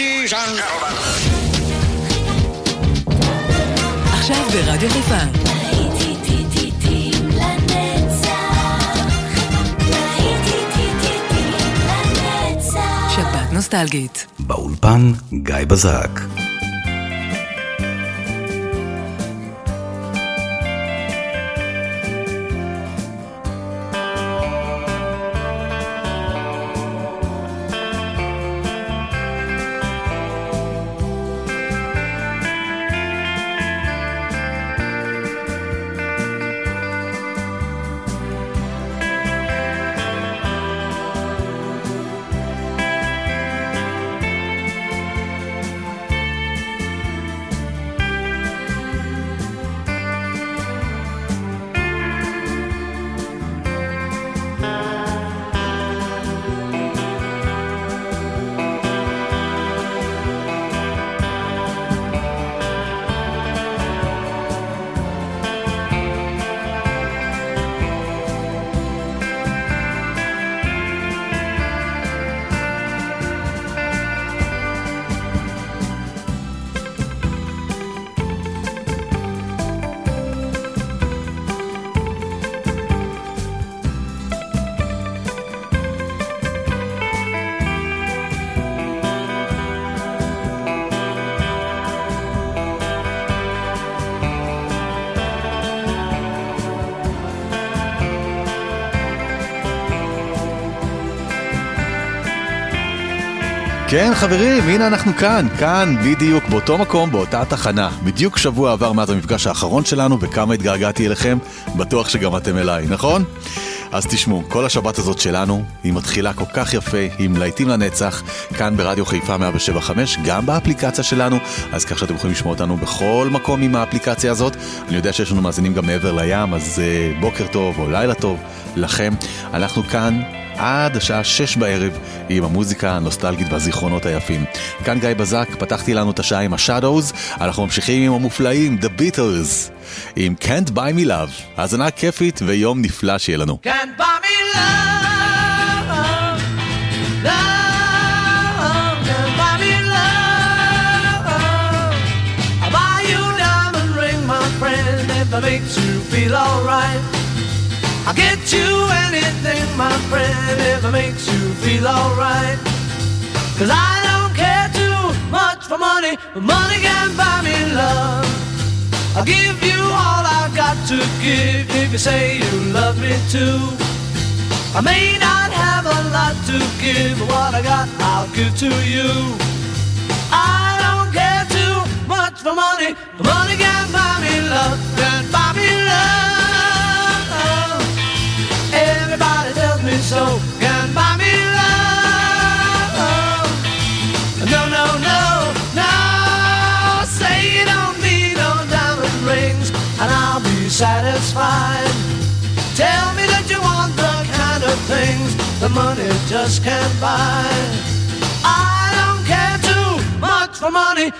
Ladies and gentlemen. עכשיו ברדיו חיפה. שבת נוסטלגית. באולפן גיא בזק. חברים, הנה אנחנו כאן, כאן בדיוק באותו מקום, באותה תחנה. בדיוק שבוע עבר מאז המפגש האחרון שלנו וכמה התגעגעתי אליכם, בטוח שגם אתם אליי, נכון? אז תשמעו, כל השבת הזאת שלנו, היא מתחילה כל כך יפה, עם להיטים לנצח, כאן ברדיו חיפה 175, גם באפליקציה שלנו, אז כך שאתם יכולים לשמוע אותנו בכל מקום עם האפליקציה הזאת. אני יודע שיש לנו מאזינים גם מעבר לים, אז uh, בוקר טוב או לילה טוב לכם. אנחנו כאן עד השעה שש בערב עם המוזיקה הנוסטלגית והזיכרונות היפים. כאן גיא בזק, פתחתי לנו את השעה עם השאדווז, אנחנו ממשיכים עם המופלאים, The Beatles, עם Can't Buy Me Love. האזנה כיפית ויום נפלא שיהיה לנו. Can't buy me love, love, makes you feel alright. I'll get you anything, my friend, if it makes you feel alright. Cause I don't care too much for money, but money can buy me love. I'll give you all I've got to give if you say you love me too. I may not have a lot to give, but what I got I'll give to you. I don't care too much for money, but money can buy me love, can buy me love. So, can buy me love. No, no, no, no, say you don't need no diamond rings, and I'll be satisfied. Tell me that you want the kind of things the money just can't buy. I don't care too much for money,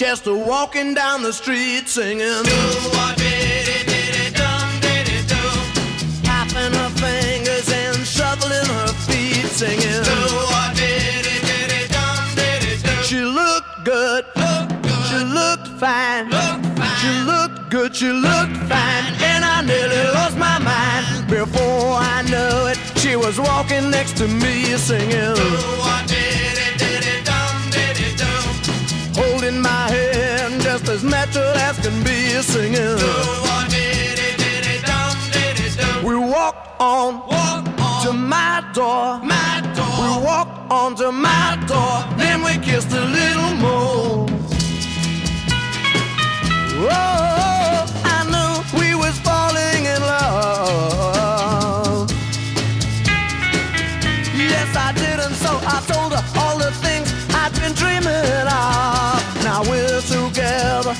just a walking down the street singing. Do what diddy diddy dum diddy do. Tapping her fingers and shuffling her feet singing. Do what diddy diddy dum diddy do. She looked good. She looked fine. She looked good. She looked fine. And I nearly lost my mind. Before I knew it, she was walking next to me singing. Holding my hand just as natural as can be singing. We walked on, walk to my door. my door. We walked on to my door. Then we kissed a little more. Oh,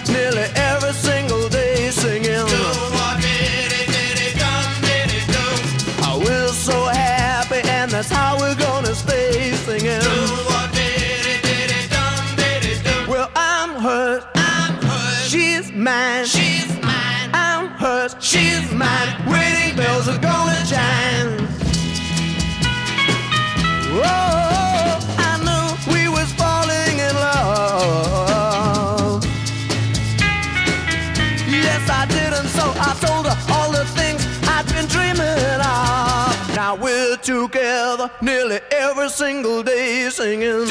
nearly Now we're together nearly every single day singing.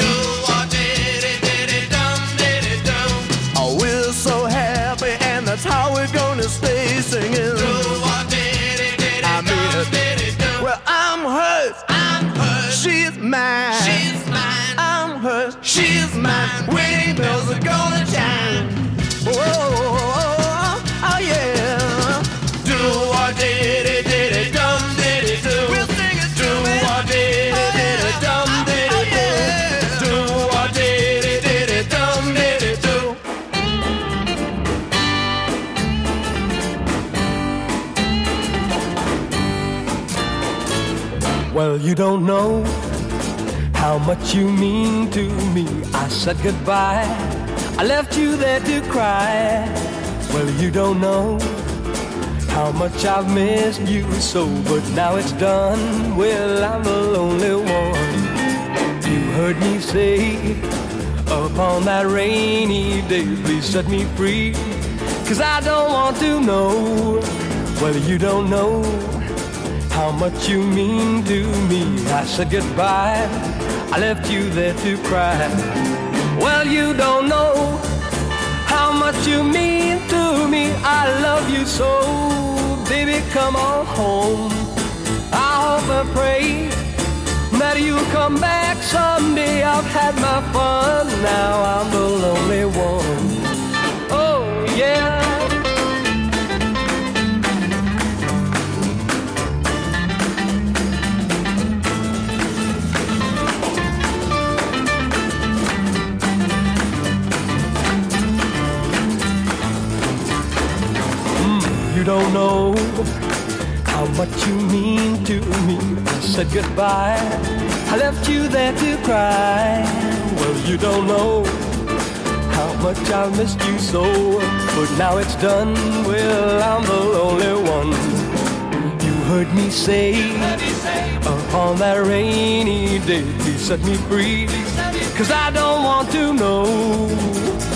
Oh, we're so happy, and that's how we're gonna stay singing. I mean it. Well, I'm hers. She's mine. I'm hers. She's mine. Wedding bells are gonna chime. Oh, oh, oh, oh, oh yeah. Well, you don't know how much you mean to me. I said goodbye. I left you there to cry. Well, you don't know how much I've missed you so, but now it's done. Well, I'm the lonely one. You heard me say upon that rainy day, please set me free. Cause I don't want to know. Well, you don't know how much you mean to me. I said goodbye. I left you there to cry. Well, you don't know how much you mean to me. I love you so. Baby, come on home. I hope and pray that you'll come back someday. I've had my fun. Now I'm the lonely one. Oh, yeah. Don't know how much you mean to me. I said goodbye. I left you there to cry. Well, you don't know how much I missed you so. But now it's done. Well, I'm the lonely one. You heard me say, uh, upon that rainy day, please set me free. Cause I don't want to know.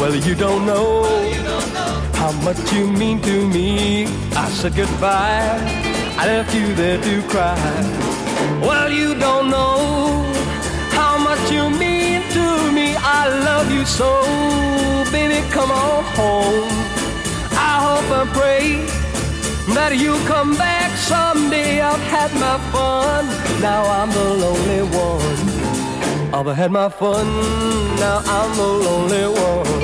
Well, you don't know how much you mean to me. I said goodbye. I left you there to cry. Well, you don't know how much you mean to me. I love you so, baby. Come on home. I hope and pray that you come back someday. I've had my fun. Now I'm the lonely one. I've had my fun. Now I'm the lonely one.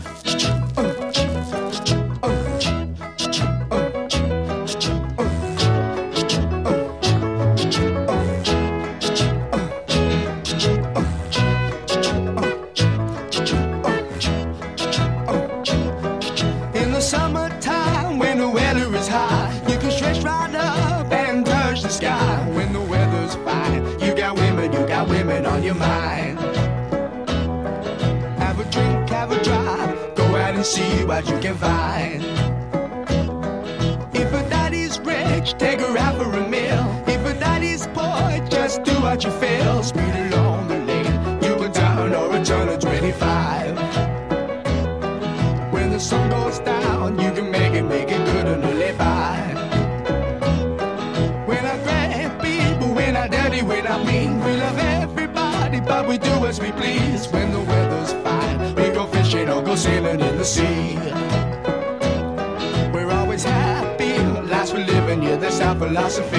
And see what you philosophy.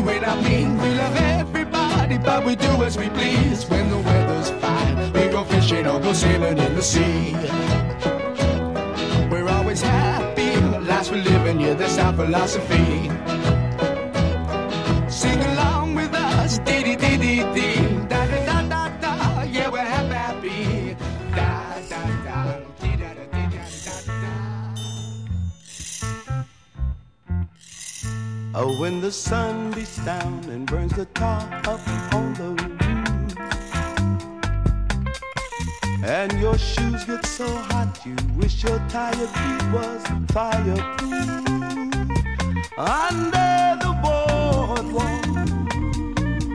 we love everybody, but we do as we please. When the weather's fine, we go fishing or go sailing in the sea. We're always happy, last we're living, yeah, that's our philosophy. Oh, when the sun beats down and burns the tar up on the roof, and your shoes get so hot you wish your tired feet was fireproof. Under the boardwalk,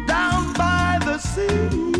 down by the sea.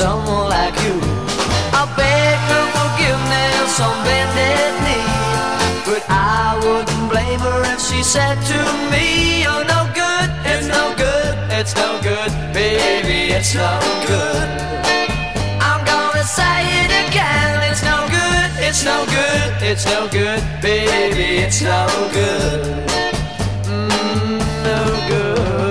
someone like you. I beg her forgiveness on bended knee, but I wouldn't blame her if she said to me, "You're no good, it's no good, it's no good, baby, it's no good." I'm gonna say it again, it's no good, it's no good, it's no good, baby, it's no good, mm, no good.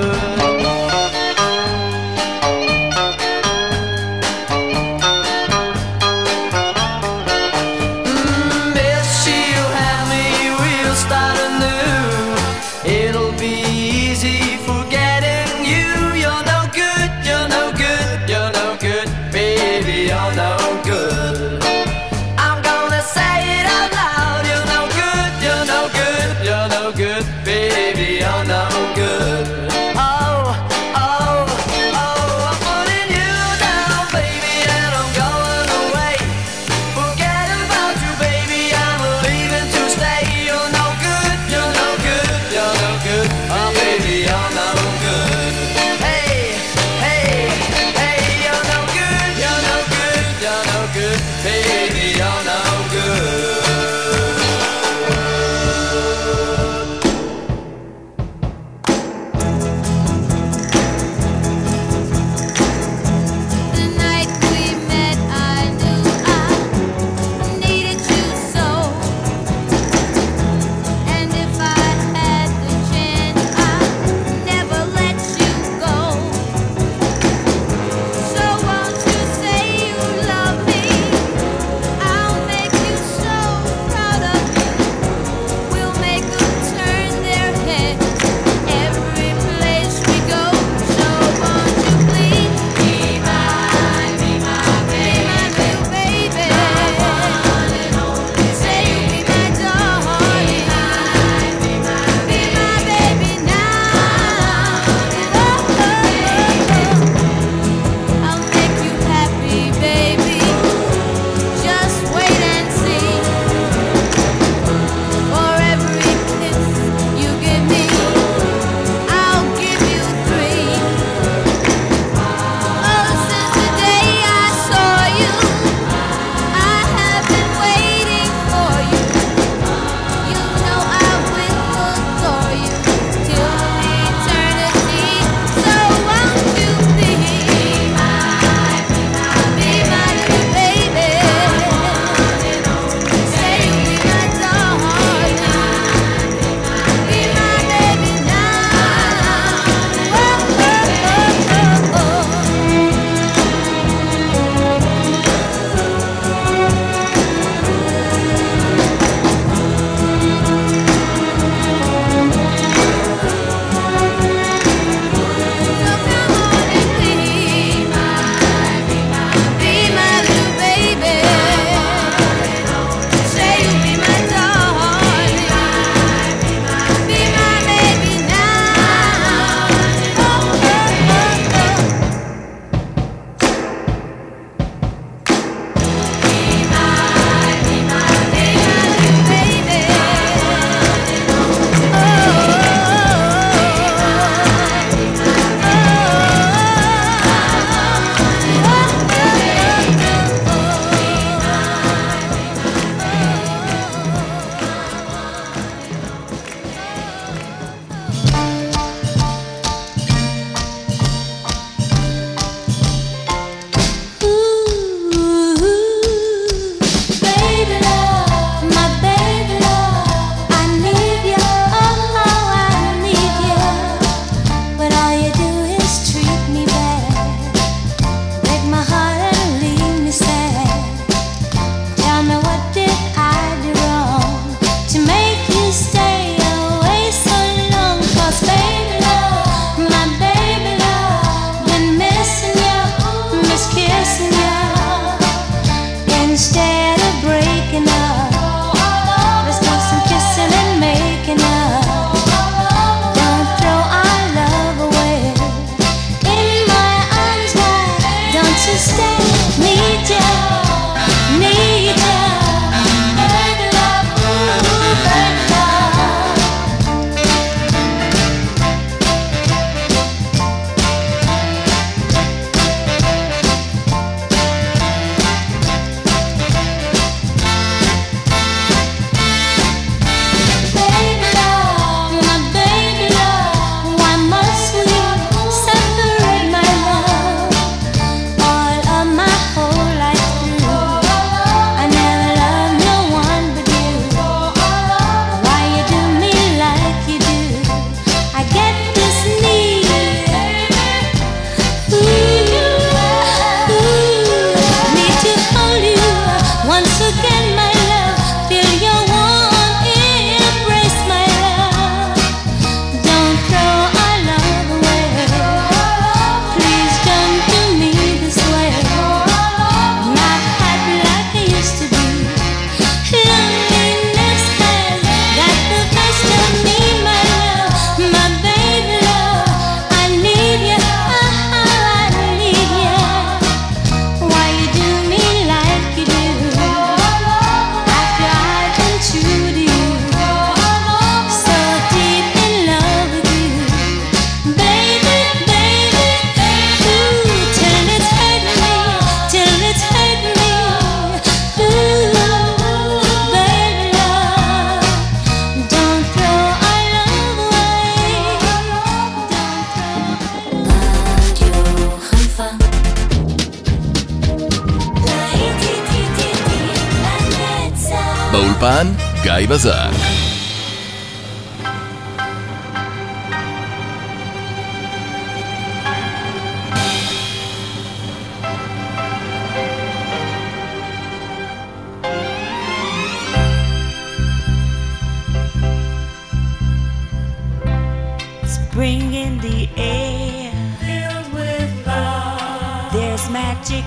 Spring in the air, filled with love. There's magic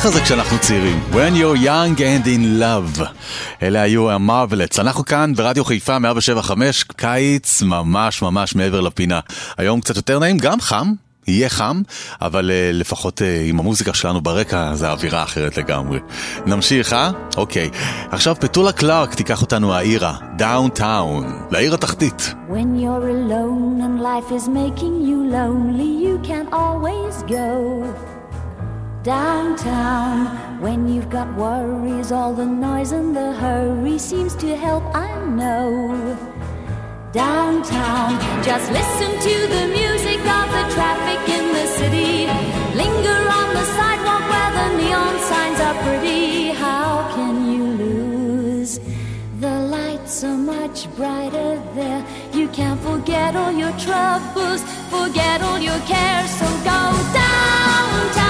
ככה זה כשאנחנו צעירים. When you're young and in love. אלה היו המרבלטס. אנחנו כאן ברדיו חיפה 175, קיץ ממש ממש מעבר לפינה. היום קצת יותר נעים, גם חם. יהיה חם, אבל uh, לפחות uh, עם המוזיקה שלנו ברקע זה אווירה אחרת לגמרי. נמשיך, אה? אוקיי. עכשיו פטולה קלארק תיקח אותנו העירה, דאונטאון, לעיר התחתית. When you're alone and life is making you lonely, you can always go downtown. When you've got worries, all the noise and the hurry seems to help, I know. Downtown, just listen to the music of the traffic in the city. Linger on the sidewalk where the neon signs are pretty. How can you lose? The lights are much brighter there. You can't forget all your troubles, forget all your cares. So go downtown.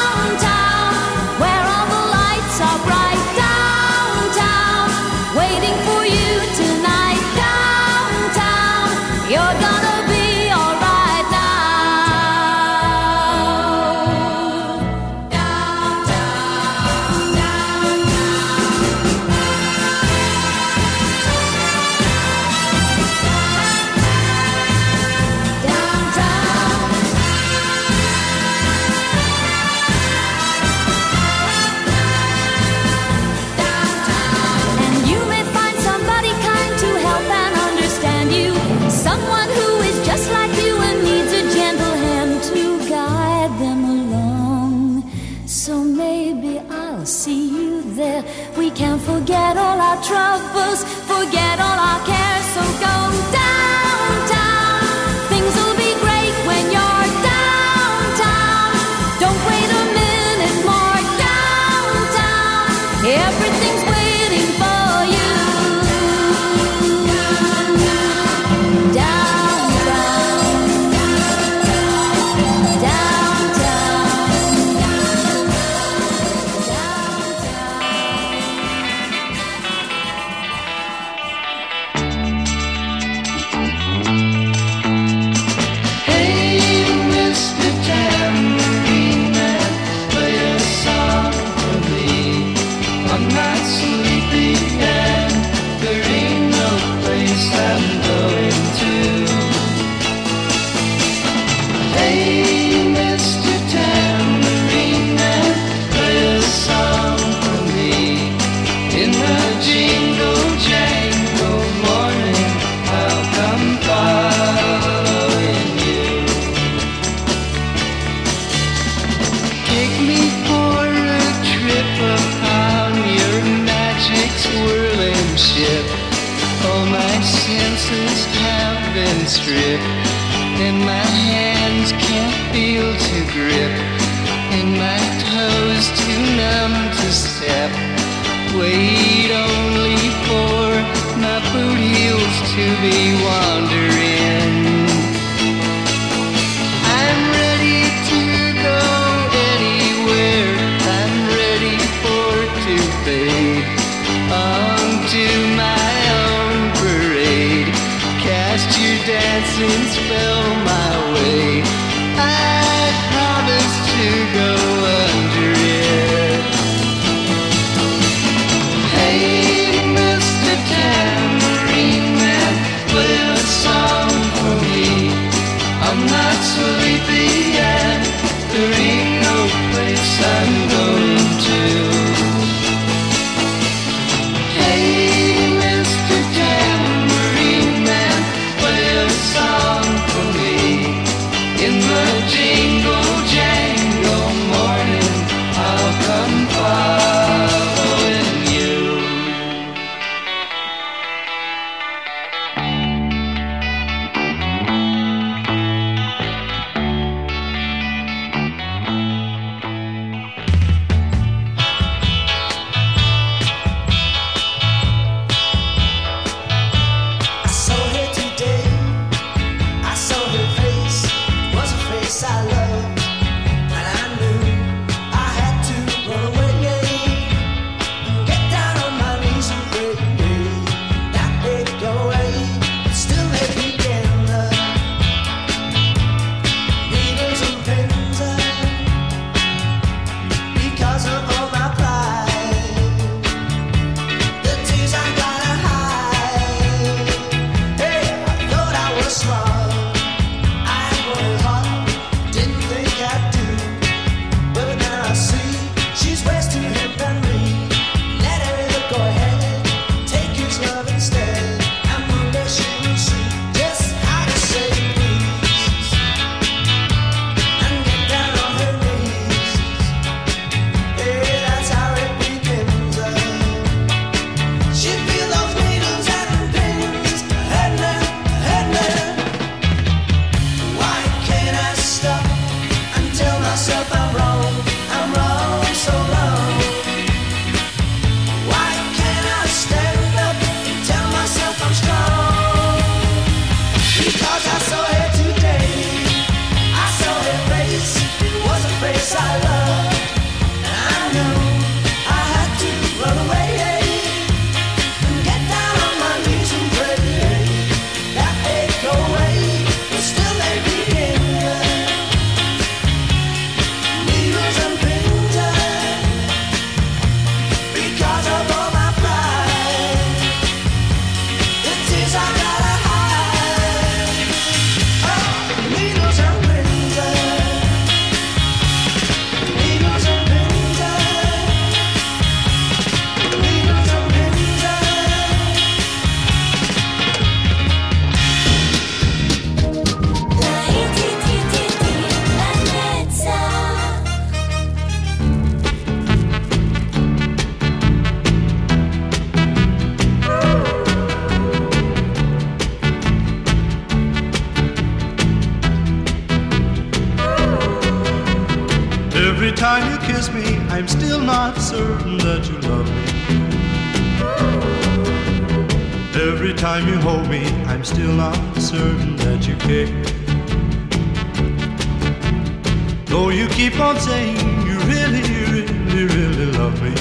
Though you keep on saying you really, really, really love me.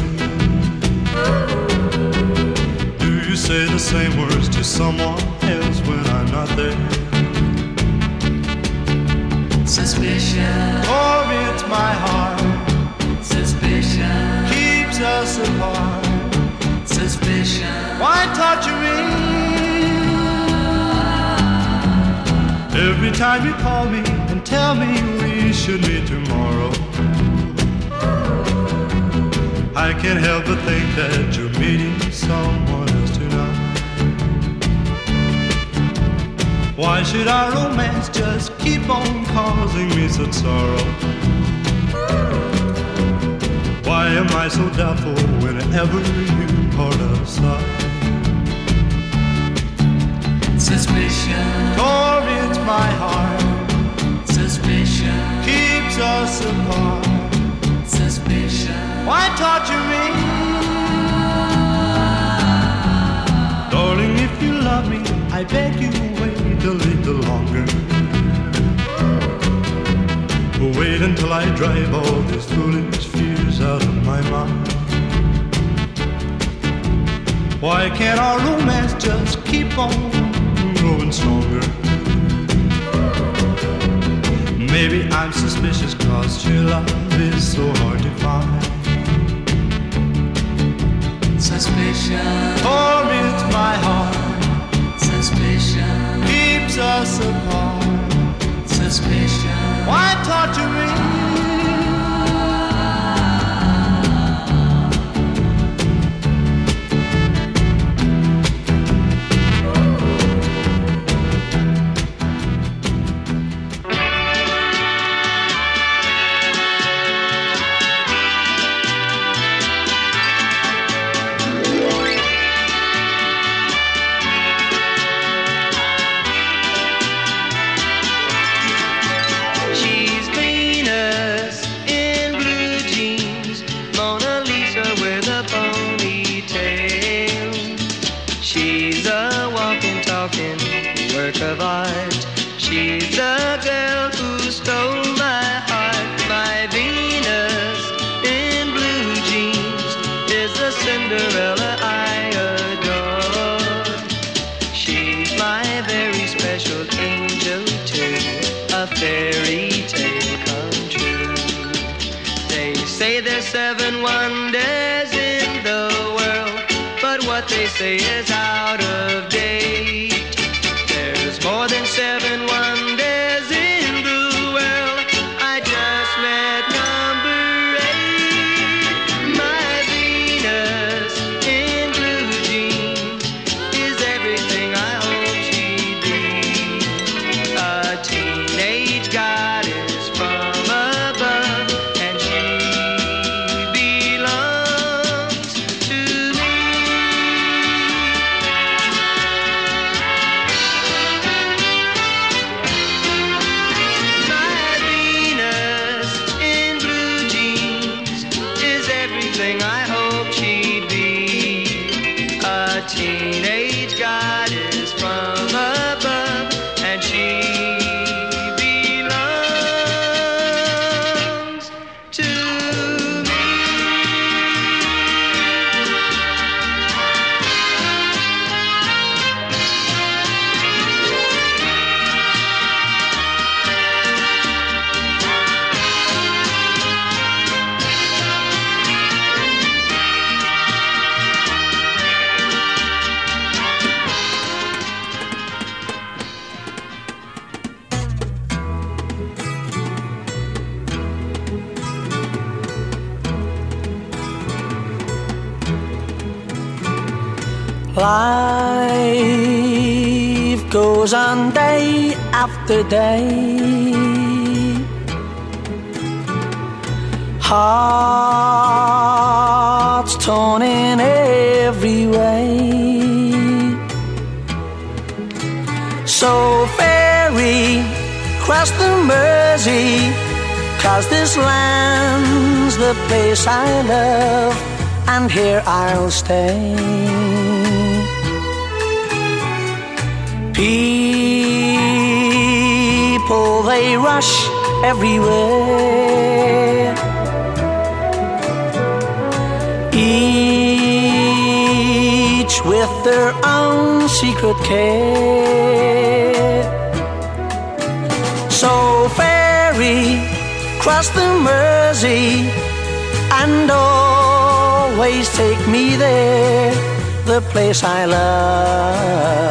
Do you say the same words to someone else when I'm not there? Suspicion, Torments my heart, suspicion, keeps us apart. suspicion. Why torture me? Every time you call me tell me we should meet tomorrow, I can't help but think that you're meeting someone else tonight. Why should our romance just keep on causing me such sorrow? Why am I so doubtful whenever you part aside? Suspicion, Torments my heart, keeps us apart. suspicion. Why torture me? Darling, if you love me, I beg you wait a little longer. Wait until I drive all these foolish fears out of my mind. Why can't our romance just keep on growing stronger? Maybe I'm suspicious cause your love is so hard to find. Suspicion, Torments my heart, suspicion, keeps us apart. Day. Hearts torn in every way. So ferry, cross the Mersey, Cause this land's the place I love, and here I'll stay. People, they rush everywhere. Each with their own secret care. So ferry, cross the Mersey, and always take me there, the place I love.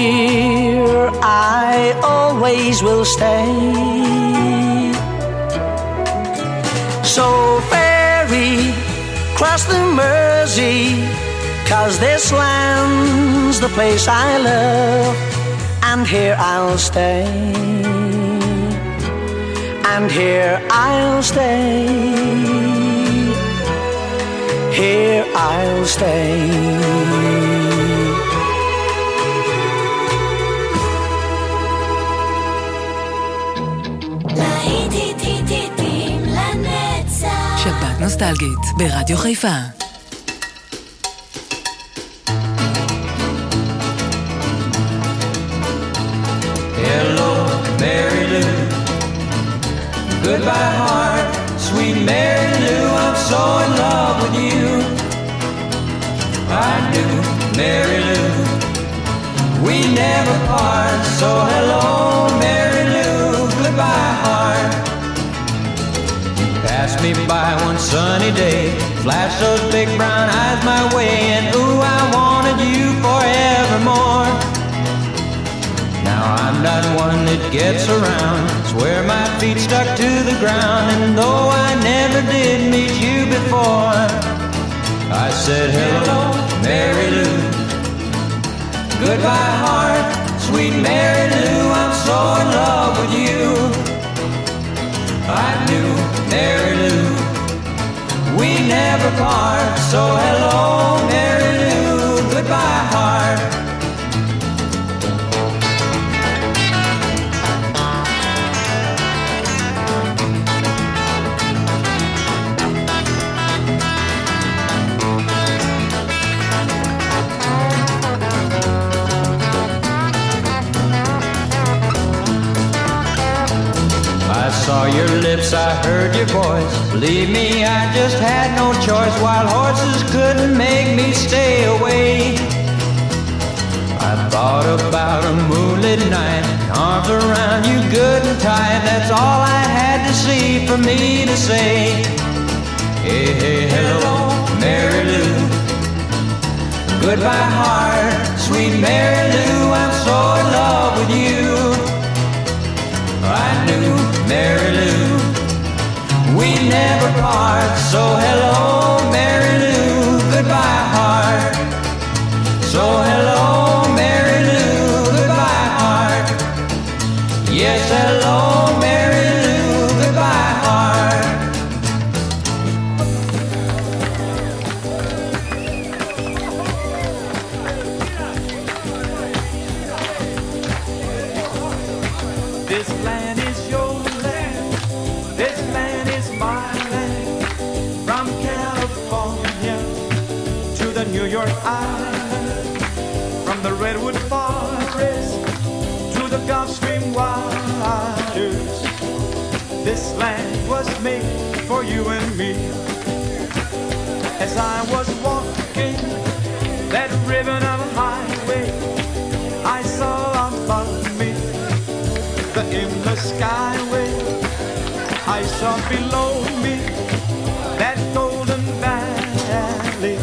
always will stay. So ferry, cross the Mersey, cause this land's the place I love, and here I'll stay. And here I'll stay. Here I'll stay. נוסטלגית ברדיו חיפה. Hello, Mary Lou. Goodbye, heart, sweet Mary Lou. I'm so in love with you. I do, Mary Lou. We never part. So hello, sunny day, Flash those big brown eyes my way, and ooh, I wanted you forevermore. Now I'm not one that gets around. Swear my feet stuck to the ground. And though I never did meet you before, I said hello, Mary Lou. Goodbye, heart, sweet Mary Lou. I'm so in love with you. I knew Mary Lou. We never part. So hello, Mary your lips, I heard your voice. Believe me, I just had no choice. Wild horses couldn't make me stay away. I thought about a moonlit night, arms around you good and tight. That's all I had to see for me to say. Hey, hey, hello, Mary Lou. Goodbye, heart, sweet Mary Lou. I'm so in love with you. I knew Mary Lou. We never part. So hello, Mary Lou. Goodbye, heart. So hello, Mary Lou. Goodbye, heart. Yes, hello, land was made for you and me. As I was walking that ribbon of a highway, I saw above me the endless skyway. I saw below me that golden valley.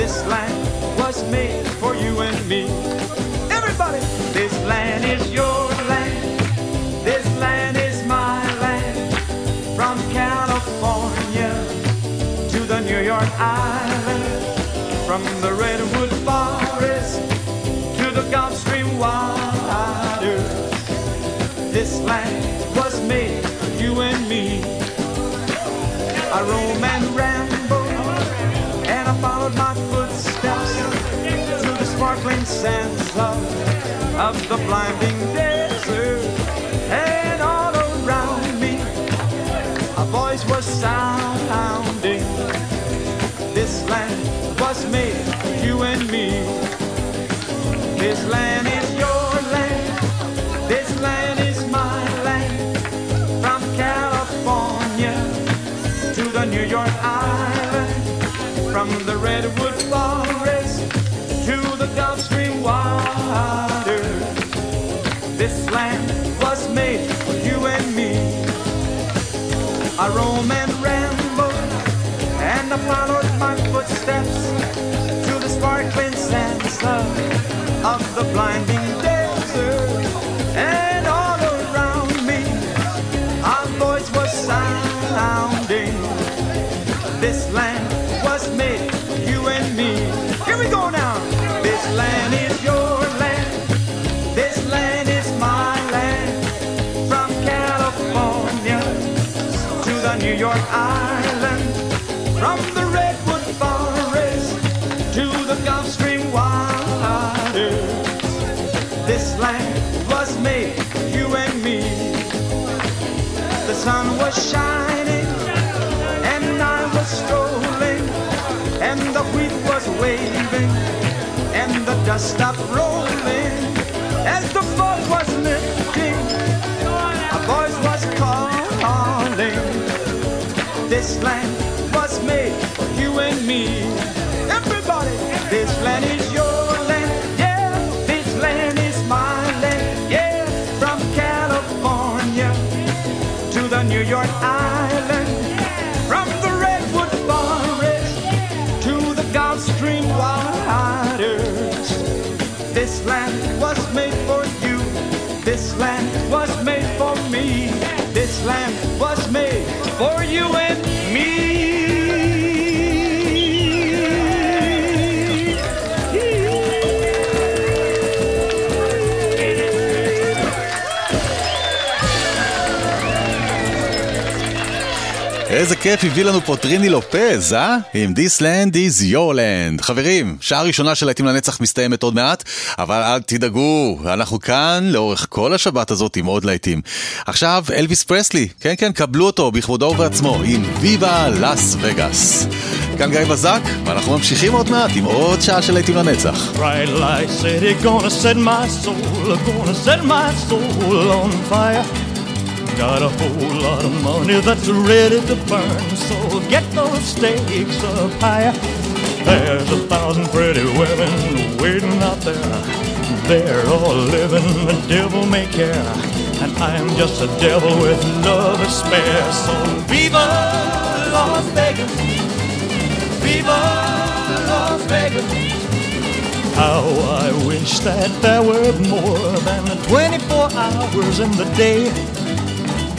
This land was made for you and me. Everybody, Island, from the Redwood Forest to the Gulf Stream waters. This land was made for you and me. I roam and ramble, and I followed my footsteps through the sparkling sands of, the blinding desert. The blinding shining and I was strolling and the wheat was waving and the dust stopped rolling as the fog was lifting. A voice was calling. This land was made for you and me. Everybody, this land is York Island. From the Redwood Forest to the Gulf Stream waters. This land was made for you. This land was made for me. This land was made for you איזה כיף הביא לנו פה טריני לופז, אה? עם This Land is your land. חברים, שעה ראשונה של להיטים לנצח מסתיימת עוד מעט, אבל אל תדאגו, אנחנו כאן לאורך כל השבת הזאת עם עוד להיטים. עכשיו, אלוויס פרסלי, כן כן, קבלו אותו בכבודו ובעצמו, עם ויבה לאס וגאס. כאן גיא בזק, ואנחנו ממשיכים עוד מעט עם עוד שעה של להיטים לנצח. On fire. Got a whole lot of money that's ready to burn, so get those stakes up higher. There's a thousand pretty women waiting out there. They're all living the devil may care, and I'm just a devil with love to spare. So viva Las Vegas, viva Las Vegas. How I wish that there were more than 24 hours in the day.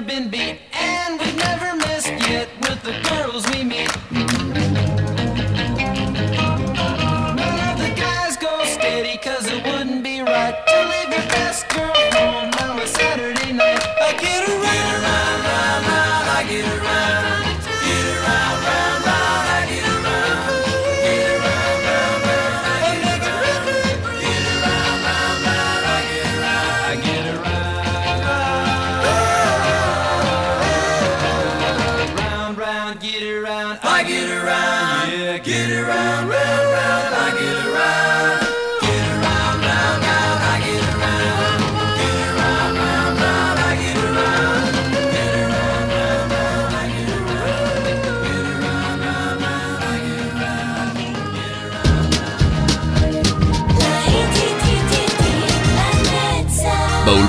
been beat.